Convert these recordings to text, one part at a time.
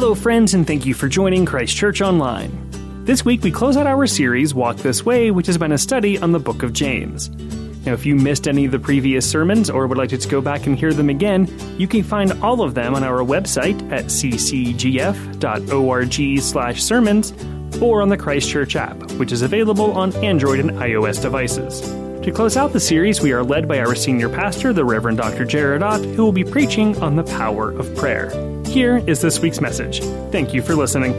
Hello, friends, and thank you for joining Christ Church Online. This week we close out our series, Walk This Way, which has been a study on the book of James. Now, if you missed any of the previous sermons or would like to go back and hear them again, you can find all of them on our website at ccgf.org/sermons or on the Christ Church app, which is available on Android and iOS devices. To close out the series, we are led by our senior pastor, the Reverend Dr. Jared Ott, who will be preaching on the power of prayer. Here is this week's message. Thank you for listening.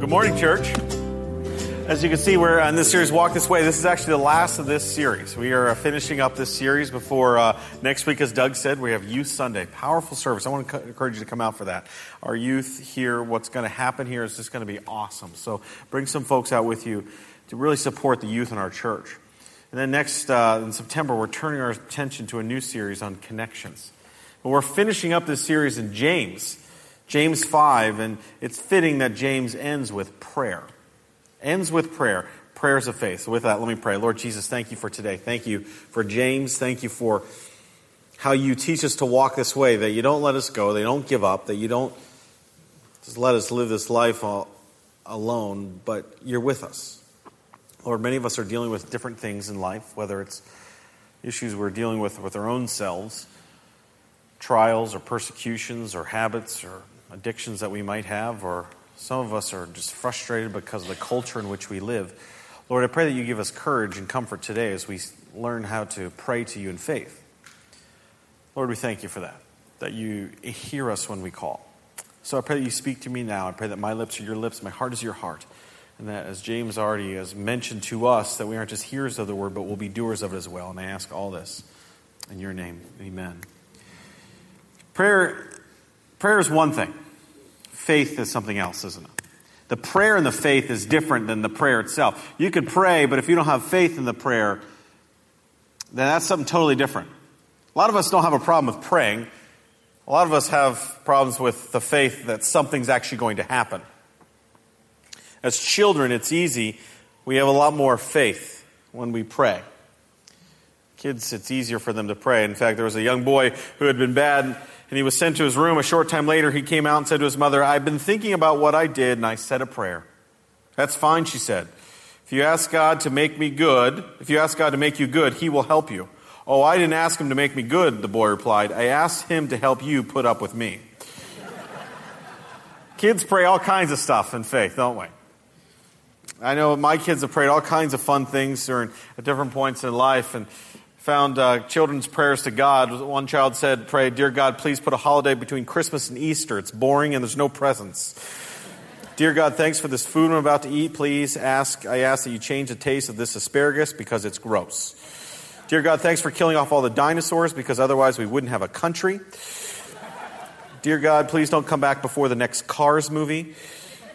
Good morning, church. As you can see, we're on this series, Walk This Way. This is actually the last of this series. We are uh, finishing up this series before uh, next week, as Doug said, we have Youth Sunday. Powerful service. I want to encourage you to come out for that. Our youth here, what's going to happen here is just going to be awesome. So bring some folks out with you to really support the youth in our church. And then next, uh, in September, we're turning our attention to a new series on connections. But we're finishing up this series in James. James 5, and it's fitting that James ends with prayer. Ends with prayer. Prayers of faith. So, with that, let me pray. Lord Jesus, thank you for today. Thank you for James. Thank you for how you teach us to walk this way, that you don't let us go, that you don't give up, that you don't just let us live this life alone, but you're with us. Lord, many of us are dealing with different things in life, whether it's issues we're dealing with with our own selves, trials or persecutions or habits or addictions that we might have, or some of us are just frustrated because of the culture in which we live. Lord, I pray that you give us courage and comfort today as we learn how to pray to you in faith. Lord, we thank you for that, that you hear us when we call. So I pray that you speak to me now. I pray that my lips are your lips, my heart is your heart. And that, as James already has mentioned to us, that we aren't just hearers of the word, but we'll be doers of it as well. And I ask all this in your name. Amen. Prayer, prayer is one thing. Faith is something else, isn't it? The prayer and the faith is different than the prayer itself. You could pray, but if you don't have faith in the prayer, then that's something totally different. A lot of us don't have a problem with praying. A lot of us have problems with the faith that something's actually going to happen. As children, it's easy. We have a lot more faith when we pray. Kids, it's easier for them to pray. In fact, there was a young boy who had been bad and he was sent to his room. A short time later, he came out and said to his mother, I've been thinking about what I did, and I said a prayer. That's fine, she said. If you ask God to make me good, if you ask God to make you good, he will help you. Oh, I didn't ask him to make me good, the boy replied. I asked him to help you put up with me. kids pray all kinds of stuff in faith, don't we? I know my kids have prayed all kinds of fun things during at different points in life, and found uh, children's prayers to God. One child said, Pray, Dear God, please put a holiday between Christmas and Easter. It's boring and there's no presents. Dear God, thanks for this food I'm about to eat. Please ask, I ask that you change the taste of this asparagus because it's gross. Dear God, thanks for killing off all the dinosaurs because otherwise we wouldn't have a country. Dear God, please don't come back before the next Cars movie.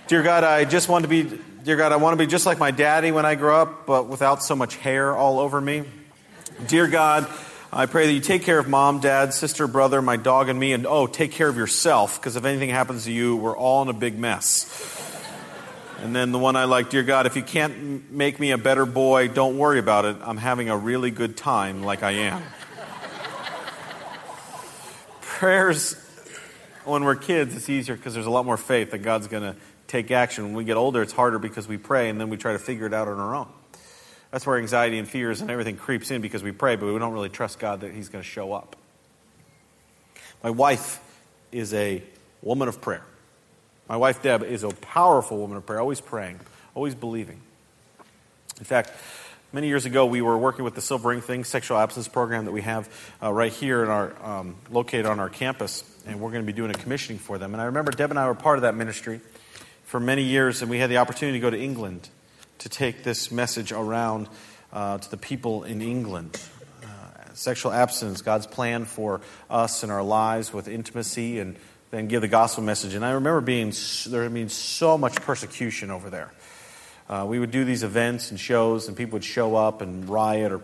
Dear God, I just want to be, dear God, I want to be just like my daddy when I grow up, but without so much hair all over me. Dear God, I pray that you take care of mom, dad, sister, brother, my dog, and me, and oh, take care of yourself, because if anything happens to you, we're all in a big mess. And then the one I like, Dear God, if you can't make me a better boy, don't worry about it. I'm having a really good time like I am. Prayers, when we're kids, it's easier because there's a lot more faith that God's going to take action. When we get older, it's harder because we pray and then we try to figure it out on our own. That's where anxiety and fears and everything creeps in because we pray, but we don't really trust God that He's going to show up. My wife is a woman of prayer. My wife, Deb, is a powerful woman of prayer, always praying, always believing. In fact, many years ago, we were working with the Silver Ring Thing sexual abstinence program that we have uh, right here in our, um, located on our campus, and we're going to be doing a commissioning for them. And I remember Deb and I were part of that ministry for many years, and we had the opportunity to go to England to take this message around uh, to the people in England. Uh, sexual abstinence, God's plan for us and our lives with intimacy, and then give the gospel message. And I remember being there being so much persecution over there. Uh, we would do these events and shows, and people would show up and riot or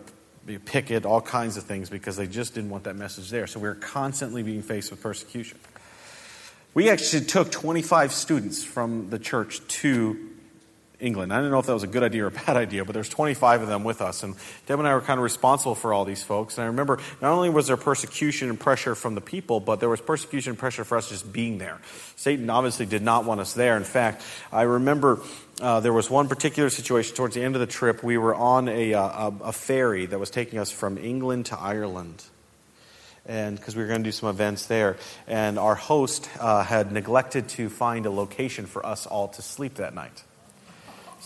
picket, all kinds of things, because they just didn't want that message there. So we were constantly being faced with persecution. We actually took 25 students from the church to England. I didn't know if that was a good idea or a bad idea, but there's 25 of them with us. And Deb and I were kind of responsible for all these folks. And I remember not only was there persecution and pressure from the people, but there was persecution and pressure for us just being there. Satan obviously did not want us there. In fact, I remember uh, there was one particular situation towards the end of the trip. We were on a, uh, a ferry that was taking us from England to Ireland and because we were going to do some events there. And our host uh, had neglected to find a location for us all to sleep that night.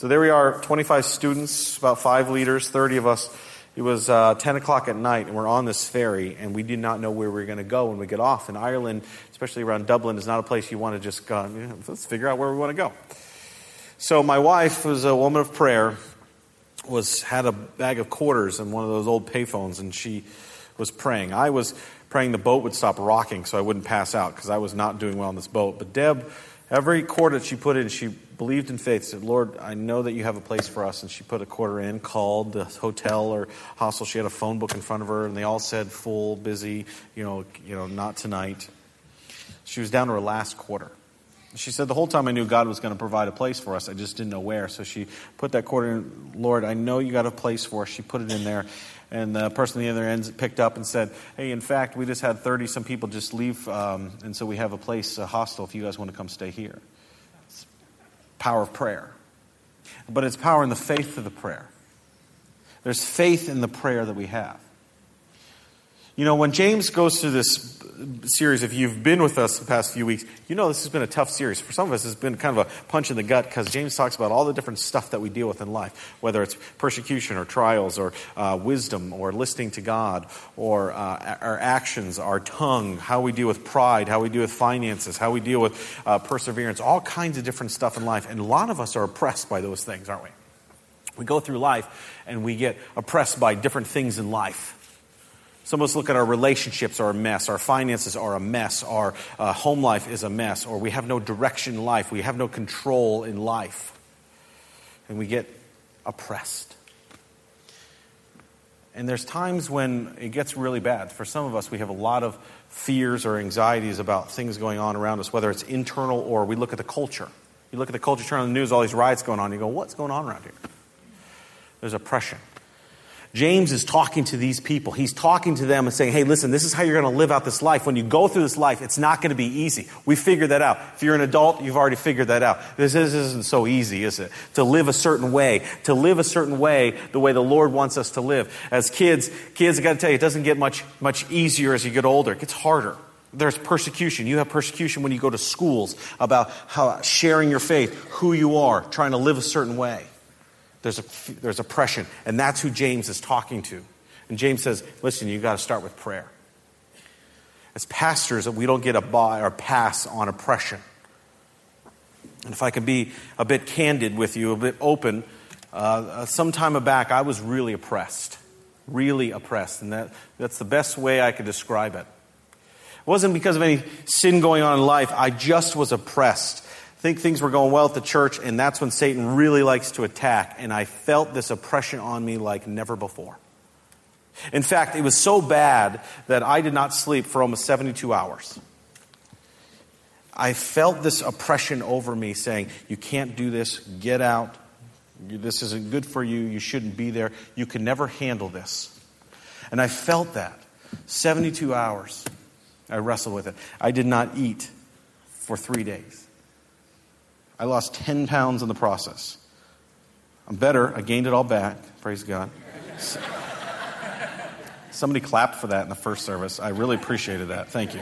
So there we are, 25 students, about five leaders, 30 of us. It was uh, 10 o'clock at night, and we're on this ferry, and we did not know where we were going to go when we get off. And Ireland, especially around Dublin, is not a place you want to just go, let's figure out where we want to go. So my wife was a woman of prayer, was had a bag of quarters and one of those old payphones, and she was praying. I was praying the boat would stop rocking so I wouldn't pass out because I was not doing well on this boat. But Deb, every quarter that she put in, she believed in faith, said, Lord, I know that you have a place for us. And she put a quarter in, called the hotel or hostel. She had a phone book in front of her, and they all said full, busy, you know, you know, not tonight. She was down to her last quarter. She said, The whole time I knew God was going to provide a place for us. I just didn't know where. So she put that quarter in, Lord, I know you got a place for us. She put it in there. And the person on the other end picked up and said, Hey, in fact, we just had 30 some people just leave. Um, and so we have a place, a hostel, if you guys want to come stay here. Power of prayer. But it's power in the faith of the prayer. There's faith in the prayer that we have. You know, when James goes through this series, if you've been with us the past few weeks, you know this has been a tough series. For some of us, it's been kind of a punch in the gut because James talks about all the different stuff that we deal with in life, whether it's persecution or trials or uh, wisdom or listening to God or uh, our actions, our tongue, how we deal with pride, how we deal with finances, how we deal with uh, perseverance, all kinds of different stuff in life. And a lot of us are oppressed by those things, aren't we? We go through life and we get oppressed by different things in life. Some of us look at our relationships are a mess, our finances are a mess, our uh, home life is a mess, or we have no direction in life, we have no control in life, and we get oppressed. And there's times when it gets really bad. For some of us, we have a lot of fears or anxieties about things going on around us, whether it's internal or we look at the culture. You look at the culture, turn on the news, all these riots going on, you go, what's going on around here? There's oppression. James is talking to these people. He's talking to them and saying, hey, listen, this is how you're going to live out this life. When you go through this life, it's not going to be easy. We figured that out. If you're an adult, you've already figured that out. This isn't so easy, is it? To live a certain way, to live a certain way, the way the Lord wants us to live. As kids, kids, I got to tell you, it doesn't get much, much easier as you get older. It gets harder. There's persecution. You have persecution when you go to schools about how sharing your faith, who you are, trying to live a certain way. There's, a, there's oppression. And that's who James is talking to. And James says, listen, you've got to start with prayer. As pastors, we don't get a buy or pass on oppression. And if I could be a bit candid with you, a bit open, uh, some time back, I was really oppressed. Really oppressed. And that, that's the best way I could describe it. It wasn't because of any sin going on in life, I just was oppressed think things were going well at the church, and that's when Satan really likes to attack. And I felt this oppression on me like never before. In fact, it was so bad that I did not sleep for almost 72 hours. I felt this oppression over me saying, You can't do this, get out. This isn't good for you. You shouldn't be there. You can never handle this. And I felt that. 72 hours. I wrestled with it. I did not eat for three days. I lost 10 pounds in the process. I'm better. I gained it all back. Praise God. Somebody clapped for that in the first service. I really appreciated that. Thank you.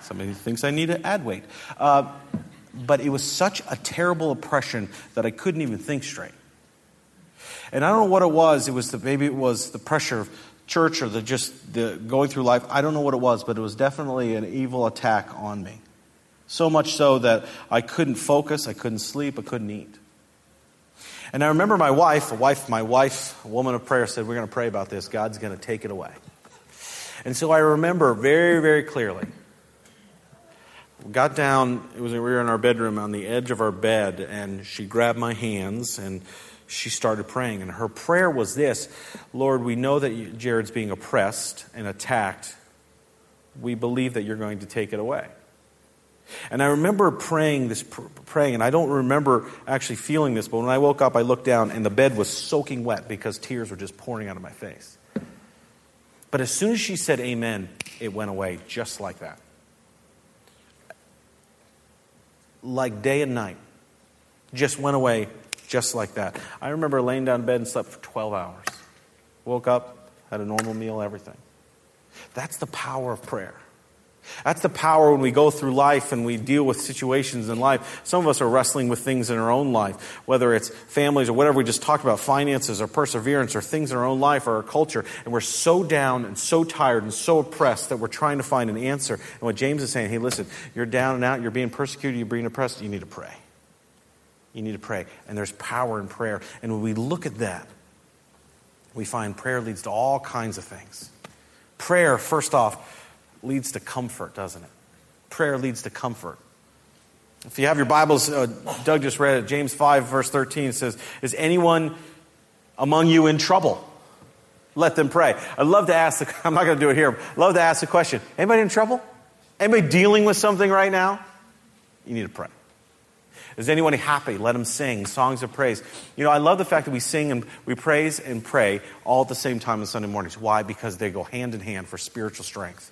Somebody thinks I need to add weight. Uh, but it was such a terrible oppression that I couldn't even think straight. And I don't know what it was. It was the, maybe it was the pressure of church or the just the going through life. I don't know what it was, but it was definitely an evil attack on me. So much so that I couldn't focus, I couldn't sleep, I couldn't eat. And I remember my wife, a wife, my wife, a woman of prayer, said, We're going to pray about this. God's going to take it away. And so I remember very, very clearly. We got down, it was, we were in our bedroom on the edge of our bed, and she grabbed my hands and she started praying. And her prayer was this Lord, we know that Jared's being oppressed and attacked. We believe that you're going to take it away. And I remember praying this, praying, and I don't remember actually feeling this, but when I woke up, I looked down and the bed was soaking wet because tears were just pouring out of my face. But as soon as she said amen, it went away just like that. Like day and night. Just went away just like that. I remember laying down in bed and slept for 12 hours. Woke up, had a normal meal, everything. That's the power of prayer. That's the power when we go through life and we deal with situations in life. Some of us are wrestling with things in our own life, whether it's families or whatever we just talked about, finances or perseverance or things in our own life or our culture. And we're so down and so tired and so oppressed that we're trying to find an answer. And what James is saying, hey, listen, you're down and out, you're being persecuted, you're being oppressed, you need to pray. You need to pray. And there's power in prayer. And when we look at that, we find prayer leads to all kinds of things. Prayer, first off, leads to comfort, doesn't it? Prayer leads to comfort. If you have your Bibles, uh, Doug just read it. James 5, verse 13 says, Is anyone among you in trouble? Let them pray. I'd love to ask, the, I'm not going to do it here, love to ask the question anybody in trouble? Anybody dealing with something right now? You need to pray. Is anyone happy? Let them sing songs of praise. You know, I love the fact that we sing and we praise and pray all at the same time on Sunday mornings. Why? Because they go hand in hand for spiritual strength.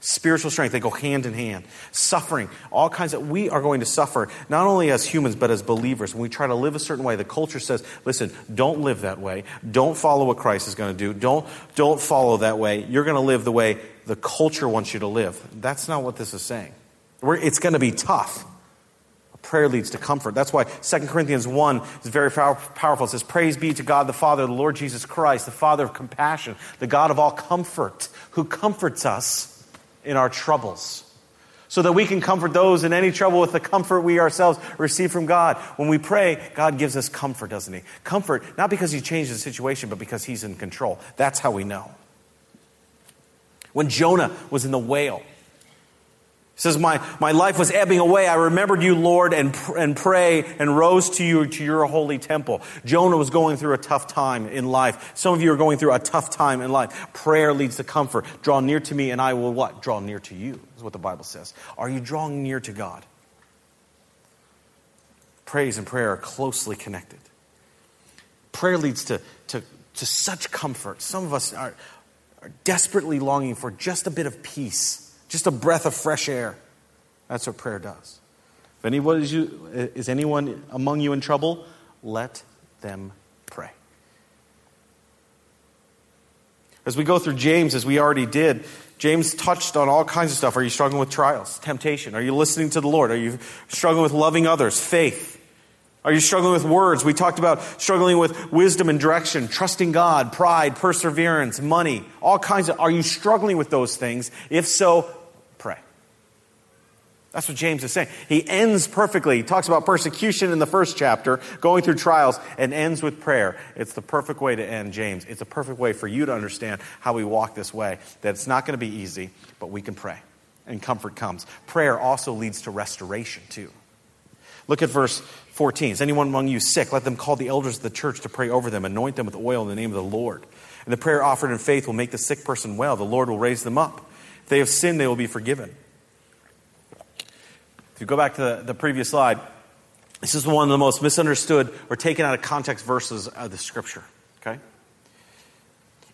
Spiritual strength, they go hand in hand. Suffering, all kinds of, we are going to suffer, not only as humans, but as believers. When we try to live a certain way, the culture says, listen, don't live that way. Don't follow what Christ is going to do. Don't, don't follow that way. You're going to live the way the culture wants you to live. That's not what this is saying. We're, it's going to be tough. Prayer leads to comfort. That's why 2 Corinthians 1 is very powerful. It says, Praise be to God the Father, the Lord Jesus Christ, the Father of compassion, the God of all comfort, who comforts us in our troubles. So that we can comfort those in any trouble with the comfort we ourselves receive from God. When we pray, God gives us comfort, doesn't He? Comfort, not because He changed the situation, but because He's in control. That's how we know. When Jonah was in the whale, he says, my, my life was ebbing away. I remembered you, Lord, and, and pray and rose to you to your holy temple. Jonah was going through a tough time in life. Some of you are going through a tough time in life. Prayer leads to comfort. Draw near to me and I will what? Draw near to you, is what the Bible says. Are you drawing near to God? Praise and prayer are closely connected. Prayer leads to, to, to such comfort. Some of us are, are desperately longing for just a bit of peace just a breath of fresh air. That's what prayer does. If anyone is, you, is anyone among you in trouble, let them pray. As we go through James, as we already did, James touched on all kinds of stuff. Are you struggling with trials, temptation? Are you listening to the Lord? Are you struggling with loving others, faith? Are you struggling with words? We talked about struggling with wisdom and direction, trusting God, pride, perseverance, money, all kinds of. Are you struggling with those things? If so, pray. That's what James is saying. He ends perfectly. He talks about persecution in the first chapter, going through trials, and ends with prayer. It's the perfect way to end James. It's a perfect way for you to understand how we walk this way. That it's not going to be easy, but we can pray, and comfort comes. Prayer also leads to restoration, too. Look at verse 14. Is anyone among you sick? Let them call the elders of the church to pray over them, anoint them with oil in the name of the Lord. And the prayer offered in faith will make the sick person well. The Lord will raise them up. If they have sinned, they will be forgiven. If you go back to the, the previous slide, this is one of the most misunderstood or taken out of context verses of the scripture. Okay?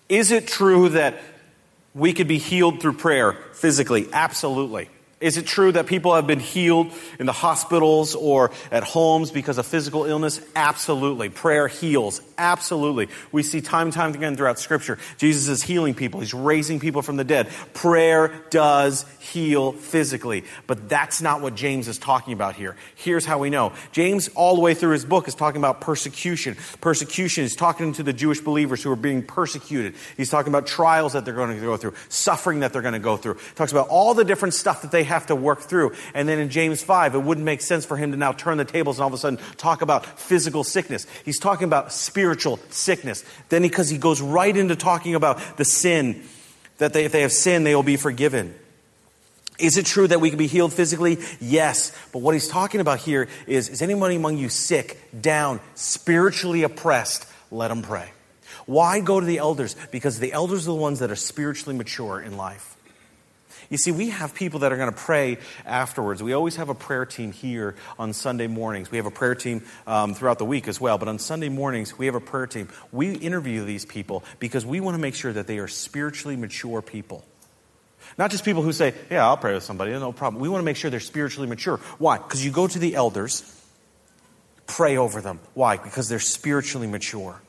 Is it true that we could be healed through prayer physically? Absolutely. Is it true that people have been healed in the hospitals or at homes because of physical illness? Absolutely. Prayer heals. Absolutely. We see time and time again throughout Scripture. Jesus is healing people. He's raising people from the dead. Prayer does heal physically. But that's not what James is talking about here. Here's how we know. James, all the way through his book, is talking about persecution. Persecution is talking to the Jewish believers who are being persecuted. He's talking about trials that they're going to go through, suffering that they're going to go through. He talks about all the different stuff that they have to work through. And then in James 5, it wouldn't make sense for him to now turn the tables and all of a sudden talk about physical sickness. He's talking about spiritual sickness. Then because he, he goes right into talking about the sin, that they, if they have sinned, they will be forgiven. Is it true that we can be healed physically? Yes. But what he's talking about here is is anybody among you sick, down, spiritually oppressed? Let them pray. Why go to the elders? Because the elders are the ones that are spiritually mature in life. You see, we have people that are going to pray afterwards. We always have a prayer team here on Sunday mornings. We have a prayer team um, throughout the week as well, but on Sunday mornings, we have a prayer team. We interview these people because we want to make sure that they are spiritually mature people. Not just people who say, Yeah, I'll pray with somebody, no problem. We want to make sure they're spiritually mature. Why? Because you go to the elders, pray over them. Why? Because they're spiritually mature.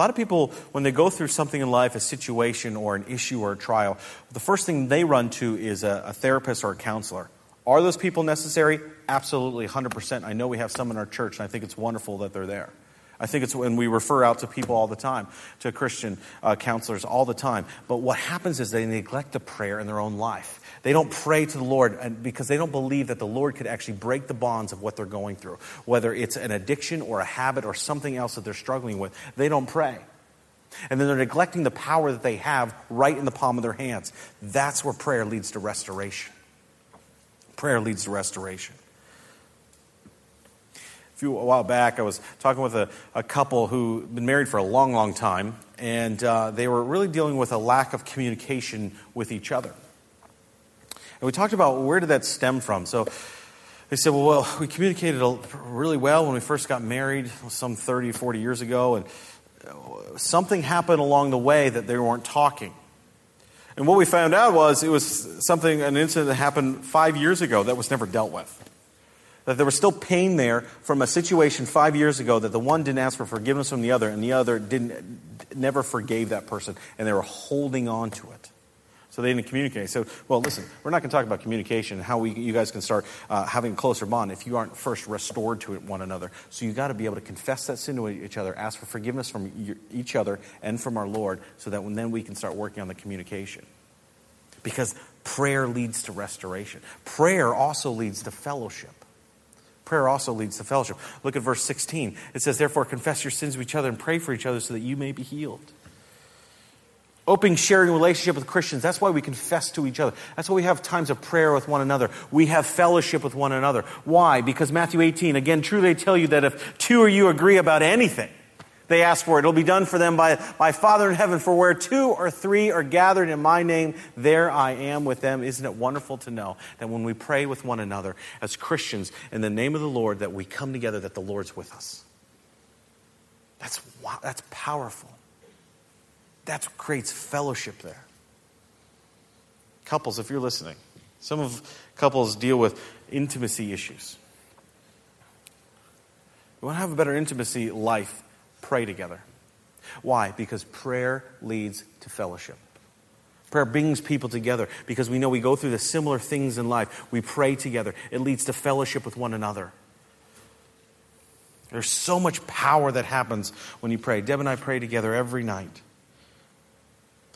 A lot of people, when they go through something in life, a situation or an issue or a trial, the first thing they run to is a, a therapist or a counselor. Are those people necessary? Absolutely, 100%. I know we have some in our church, and I think it's wonderful that they're there. I think it's when we refer out to people all the time, to Christian uh, counselors all the time. But what happens is they neglect the prayer in their own life. They don't pray to the Lord because they don't believe that the Lord could actually break the bonds of what they're going through, whether it's an addiction or a habit or something else that they're struggling with. They don't pray. And then they're neglecting the power that they have right in the palm of their hands. That's where prayer leads to restoration. Prayer leads to restoration. A few a while back, I was talking with a, a couple who been married for a long, long time, and uh, they were really dealing with a lack of communication with each other. And we talked about where did that stem from. So they said, well, well, we communicated really well when we first got married some 30, 40 years ago, and uh, something happened along the way that they weren't talking. And what we found out was it was something, an incident that happened five years ago that was never dealt with. That there was still pain there from a situation five years ago that the one didn't ask for forgiveness from the other, and the other didn't, never forgave that person, and they were holding on to it. So they didn't communicate. So, well, listen, we're not going to talk about communication and how we, you guys can start uh, having a closer bond if you aren't first restored to one another. So you've got to be able to confess that sin to each other, ask for forgiveness from each other and from our Lord, so that when, then we can start working on the communication. Because prayer leads to restoration. Prayer also leads to fellowship. Prayer also leads to fellowship. Look at verse 16. It says, Therefore, confess your sins to each other and pray for each other so that you may be healed. Open sharing relationship with Christians. That's why we confess to each other. That's why we have times of prayer with one another. We have fellowship with one another. Why? Because Matthew 18, again, truly I tell you that if two or you agree about anything, they ask for it. It'll be done for them by my Father in heaven. For where two or three are gathered in my name, there I am with them. Isn't it wonderful to know that when we pray with one another as Christians in the name of the Lord, that we come together, that the Lord's with us? That's, that's powerful. What creates fellowship there. Couples, if you're listening, some of couples deal with intimacy issues. You want to have a better intimacy life, pray together. Why? Because prayer leads to fellowship. Prayer brings people together because we know we go through the similar things in life. We pray together. It leads to fellowship with one another. There's so much power that happens when you pray. Deb and I pray together every night.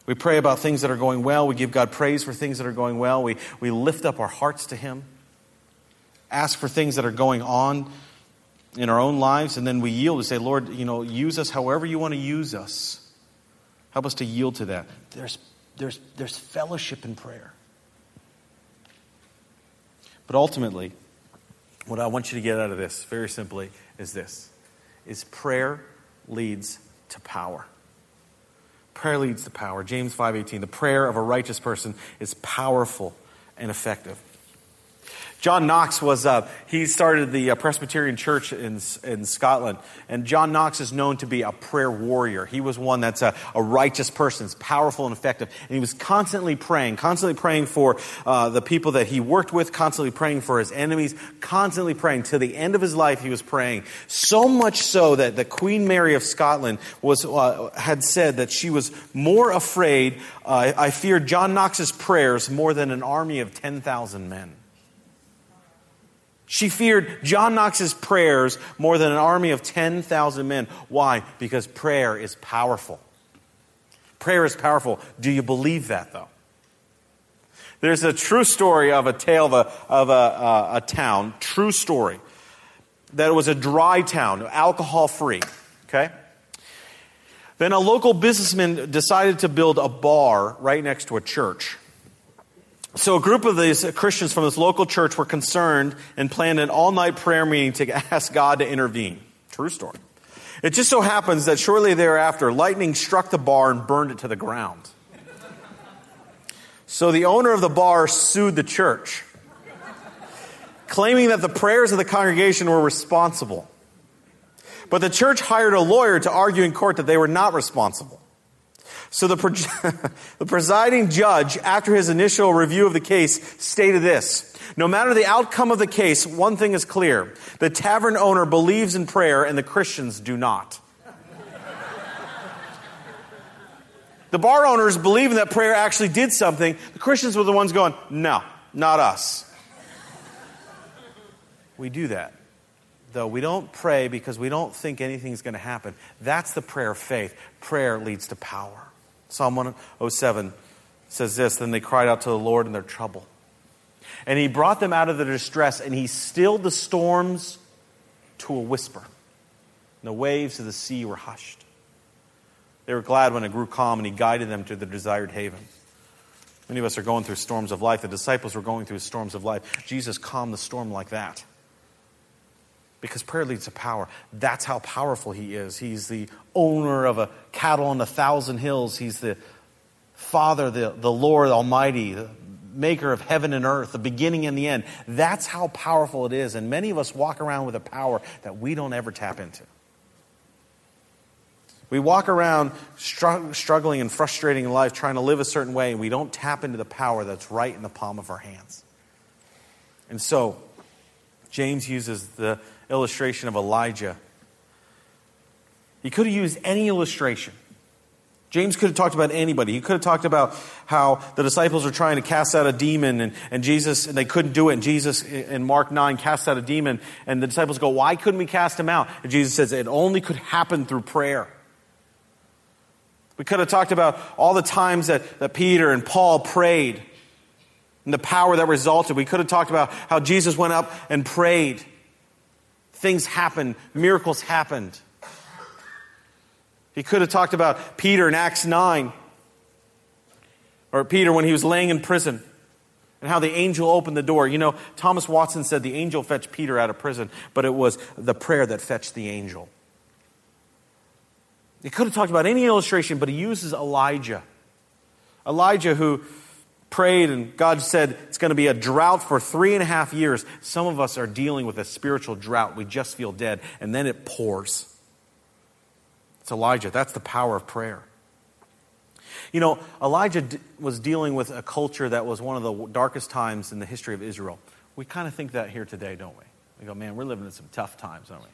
We pray about things that are going well. We give God praise for things that are going well. We, we lift up our hearts to Him, ask for things that are going on in our own lives, and then we yield to say, Lord, you know, use us however you want to use us. Help us to yield to that. There's, there's, there's fellowship in prayer. But ultimately, what I want you to get out of this, very simply, is this is prayer leads to power. Prayer leads to power. James 5:18. The prayer of a righteous person is powerful and effective. John Knox was, uh, he started the uh, Presbyterian Church in, in Scotland. And John Knox is known to be a prayer warrior. He was one that's a, a righteous person, it's powerful and effective. And he was constantly praying, constantly praying for uh, the people that he worked with, constantly praying for his enemies, constantly praying. Till the end of his life, he was praying. So much so that the Queen Mary of Scotland was, uh, had said that she was more afraid, uh, I feared John Knox's prayers more than an army of 10,000 men. She feared John Knox's prayers more than an army of 10,000 men. Why? Because prayer is powerful. Prayer is powerful. Do you believe that, though? There's a true story of a tale of a, of a, uh, a town, true story, that it was a dry town, alcohol free. Okay? Then a local businessman decided to build a bar right next to a church. So, a group of these Christians from this local church were concerned and planned an all night prayer meeting to ask God to intervene. True story. It just so happens that shortly thereafter, lightning struck the bar and burned it to the ground. So the owner of the bar sued the church, claiming that the prayers of the congregation were responsible. But the church hired a lawyer to argue in court that they were not responsible. So the, the presiding judge, after his initial review of the case, stated this No matter the outcome of the case, one thing is clear the tavern owner believes in prayer and the Christians do not. the bar owners believing that prayer actually did something, the Christians were the ones going, No, not us. We do that though, we don't pray because we don't think anything's going to happen. That's the prayer of faith. Prayer leads to power. Psalm 107 says this Then they cried out to the Lord in their trouble. And he brought them out of their distress, and he stilled the storms to a whisper. And the waves of the sea were hushed. They were glad when it grew calm, and he guided them to the desired haven. Many of us are going through storms of life. The disciples were going through storms of life. Jesus calmed the storm like that because prayer leads to power. That's how powerful he is. He's the owner of a cattle on a thousand hills. He's the Father, the, the Lord Almighty, the maker of heaven and earth, the beginning and the end. That's how powerful it is. And many of us walk around with a power that we don't ever tap into. We walk around struggling and frustrating in life, trying to live a certain way, and we don't tap into the power that's right in the palm of our hands. And so, James uses the illustration of Elijah. He could have used any illustration. James could have talked about anybody. He could have talked about how the disciples are trying to cast out a demon and, and Jesus, and they couldn't do it. And Jesus in Mark 9 cast out a demon, and the disciples go, Why couldn't we cast him out? And Jesus says, It only could happen through prayer. We could have talked about all the times that, that Peter and Paul prayed and the power that resulted. We could have talked about how Jesus went up and prayed things happened, miracles happened. He could have talked about Peter in Acts 9, or Peter when he was laying in prison, and how the angel opened the door. You know, Thomas Watson said the angel fetched Peter out of prison, but it was the prayer that fetched the angel. He could have talked about any illustration, but he uses Elijah. Elijah, who prayed and God said it's going to be a drought for three and a half years. Some of us are dealing with a spiritual drought. We just feel dead, and then it pours. It's Elijah. That's the power of prayer. You know, Elijah d- was dealing with a culture that was one of the darkest times in the history of Israel. We kind of think that here today, don't we? We go, man, we're living in some tough times, don't we?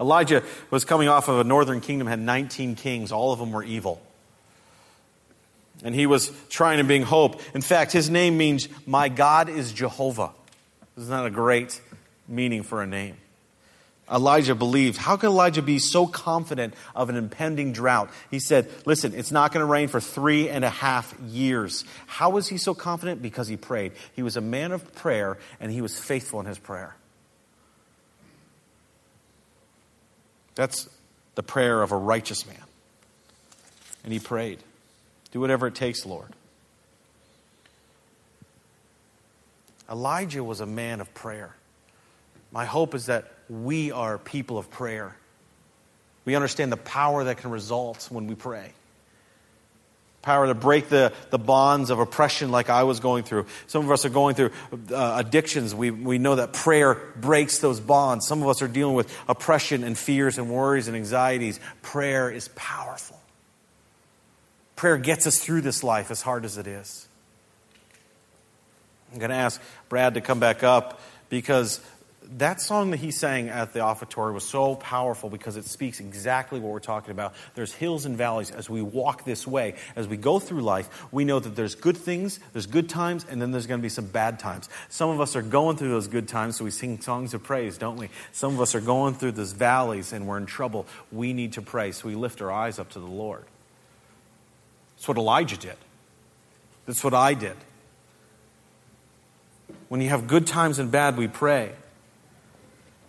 Elijah was coming off of a northern kingdom, had 19 kings. All of them were evil. And he was trying to bring hope. In fact, his name means, My God is Jehovah. This Isn't that a great meaning for a name? Elijah believed. How could Elijah be so confident of an impending drought? He said, Listen, it's not going to rain for three and a half years. How was he so confident? Because he prayed. He was a man of prayer and he was faithful in his prayer. That's the prayer of a righteous man. And he prayed. Do whatever it takes, Lord. Elijah was a man of prayer. My hope is that we are people of prayer. We understand the power that can result when we pray. Power to break the, the bonds of oppression like I was going through. Some of us are going through uh, addictions. We, we know that prayer breaks those bonds. Some of us are dealing with oppression and fears and worries and anxieties. Prayer is powerful. Prayer gets us through this life as hard as it is. I'm going to ask Brad to come back up because that song that he sang at the offertory was so powerful because it speaks exactly what we're talking about. There's hills and valleys as we walk this way. As we go through life, we know that there's good things, there's good times, and then there's going to be some bad times. Some of us are going through those good times, so we sing songs of praise, don't we? Some of us are going through those valleys and we're in trouble. We need to pray, so we lift our eyes up to the Lord. That's what Elijah did. That's what I did. When you have good times and bad, we pray.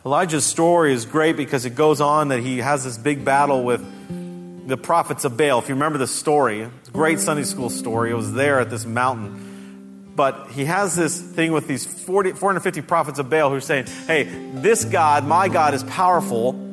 Elijah's story is great because it goes on that he has this big battle with the prophets of Baal. If you remember the story, great Sunday school story. It was there at this mountain. But he has this thing with these 40, 450 prophets of Baal who are saying, hey, this God, my God, is powerful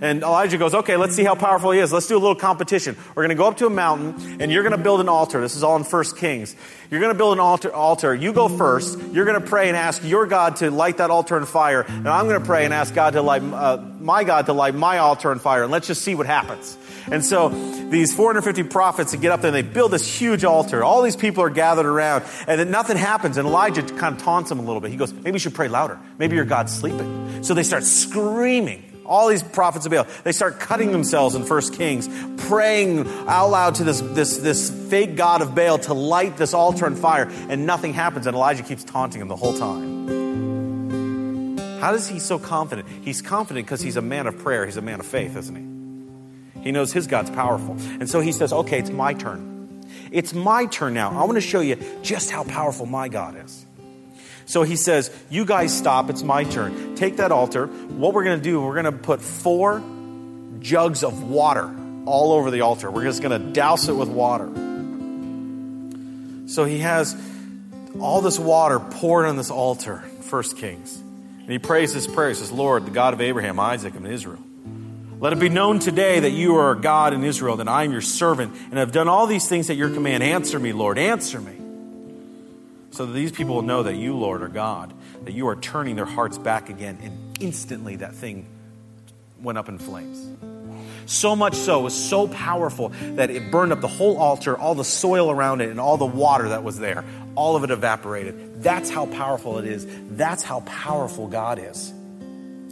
And Elijah goes, okay, let's see how powerful he is. Let's do a little competition. We're going to go up to a mountain and you're going to build an altar. This is all in First Kings. You're going to build an altar, altar. You go first. You're going to pray and ask your God to light that altar on fire. And I'm going to pray and ask God to light, uh, my God to light my altar on fire. And let's just see what happens. And so these 450 prophets get up there and they build this huge altar. All these people are gathered around and then nothing happens. And Elijah kind of taunts them a little bit. He goes, maybe you should pray louder. Maybe your God's sleeping. So they start screaming all these prophets of Baal, they start cutting themselves in First Kings, praying out loud to this, this, this fake god of Baal to light this altar on fire, and nothing happens, and Elijah keeps taunting him the whole time. How is he so confident? He's confident because he's a man of prayer, he's a man of faith, isn't he? He knows his God's powerful. And so he says, Okay, it's my turn. It's my turn now. I want to show you just how powerful my God is. So he says, You guys stop, it's my turn. Take that altar. What we're going to do, we're going to put four jugs of water all over the altar. We're just going to douse it with water. So he has all this water poured on this altar, First Kings. And he prays this prayer. He says, Lord, the God of Abraham, Isaac, and Israel. Let it be known today that you are a God in Israel, that I am your servant, and have done all these things at your command. Answer me, Lord, answer me so that these people will know that you, Lord, are God, that you are turning their hearts back again. And instantly that thing went up in flames. So much so, it was so powerful that it burned up the whole altar, all the soil around it, and all the water that was there. All of it evaporated. That's how powerful it is. That's how powerful God is.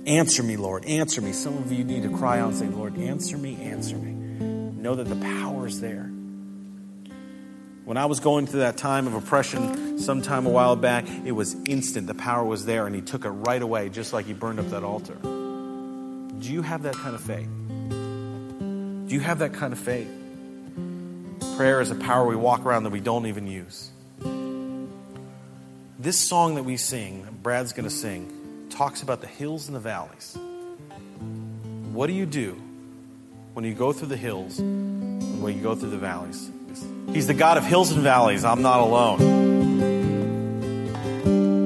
Answer me, Lord. Answer me. Some of you need to cry out and say, Lord, answer me, answer me. Know that the power is there. When I was going through that time of oppression sometime a while back, it was instant. The power was there, and He took it right away, just like He burned up that altar. Do you have that kind of faith? Do you have that kind of faith? Prayer is a power we walk around that we don't even use. This song that we sing, Brad's going to sing, talks about the hills and the valleys. What do you do when you go through the hills and when you go through the valleys? He's the God of hills and valleys. I'm not alone.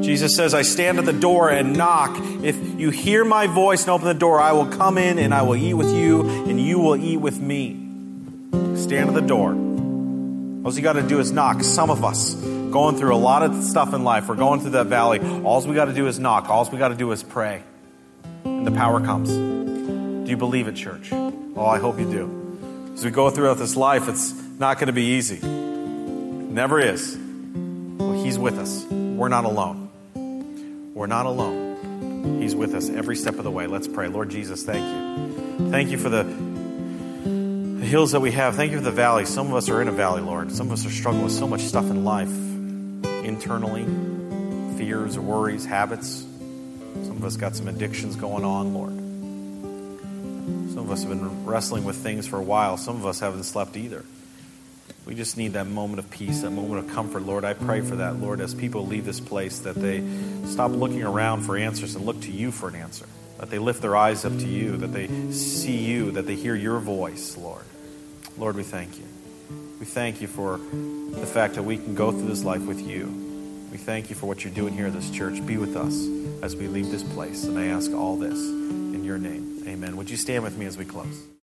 Jesus says, I stand at the door and knock. If you hear my voice and open the door, I will come in and I will eat with you, and you will eat with me. Stand at the door. All you got to do is knock. Some of us going through a lot of stuff in life, we're going through that valley. All we got to do is knock. All we got to do is pray. And the power comes. Do you believe it, church? Oh, I hope you do. As we go throughout this life, it's not going to be easy. Never is. Well, He's with us. We're not alone. We're not alone. He's with us every step of the way. Let's pray. Lord Jesus, thank you. Thank you for the, the hills that we have. Thank you for the valley. Some of us are in a valley, Lord. Some of us are struggling with so much stuff in life internally fears, worries, habits. Some of us got some addictions going on, Lord. Some of us have been wrestling with things for a while. Some of us haven't slept either. We just need that moment of peace, that moment of comfort, Lord. I pray for that, Lord, as people leave this place, that they stop looking around for answers and look to you for an answer. That they lift their eyes up to you, that they see you, that they hear your voice, Lord. Lord, we thank you. We thank you for the fact that we can go through this life with you. We thank you for what you're doing here at this church. Be with us as we leave this place. And I ask all this in your name. Amen. Would you stand with me as we close?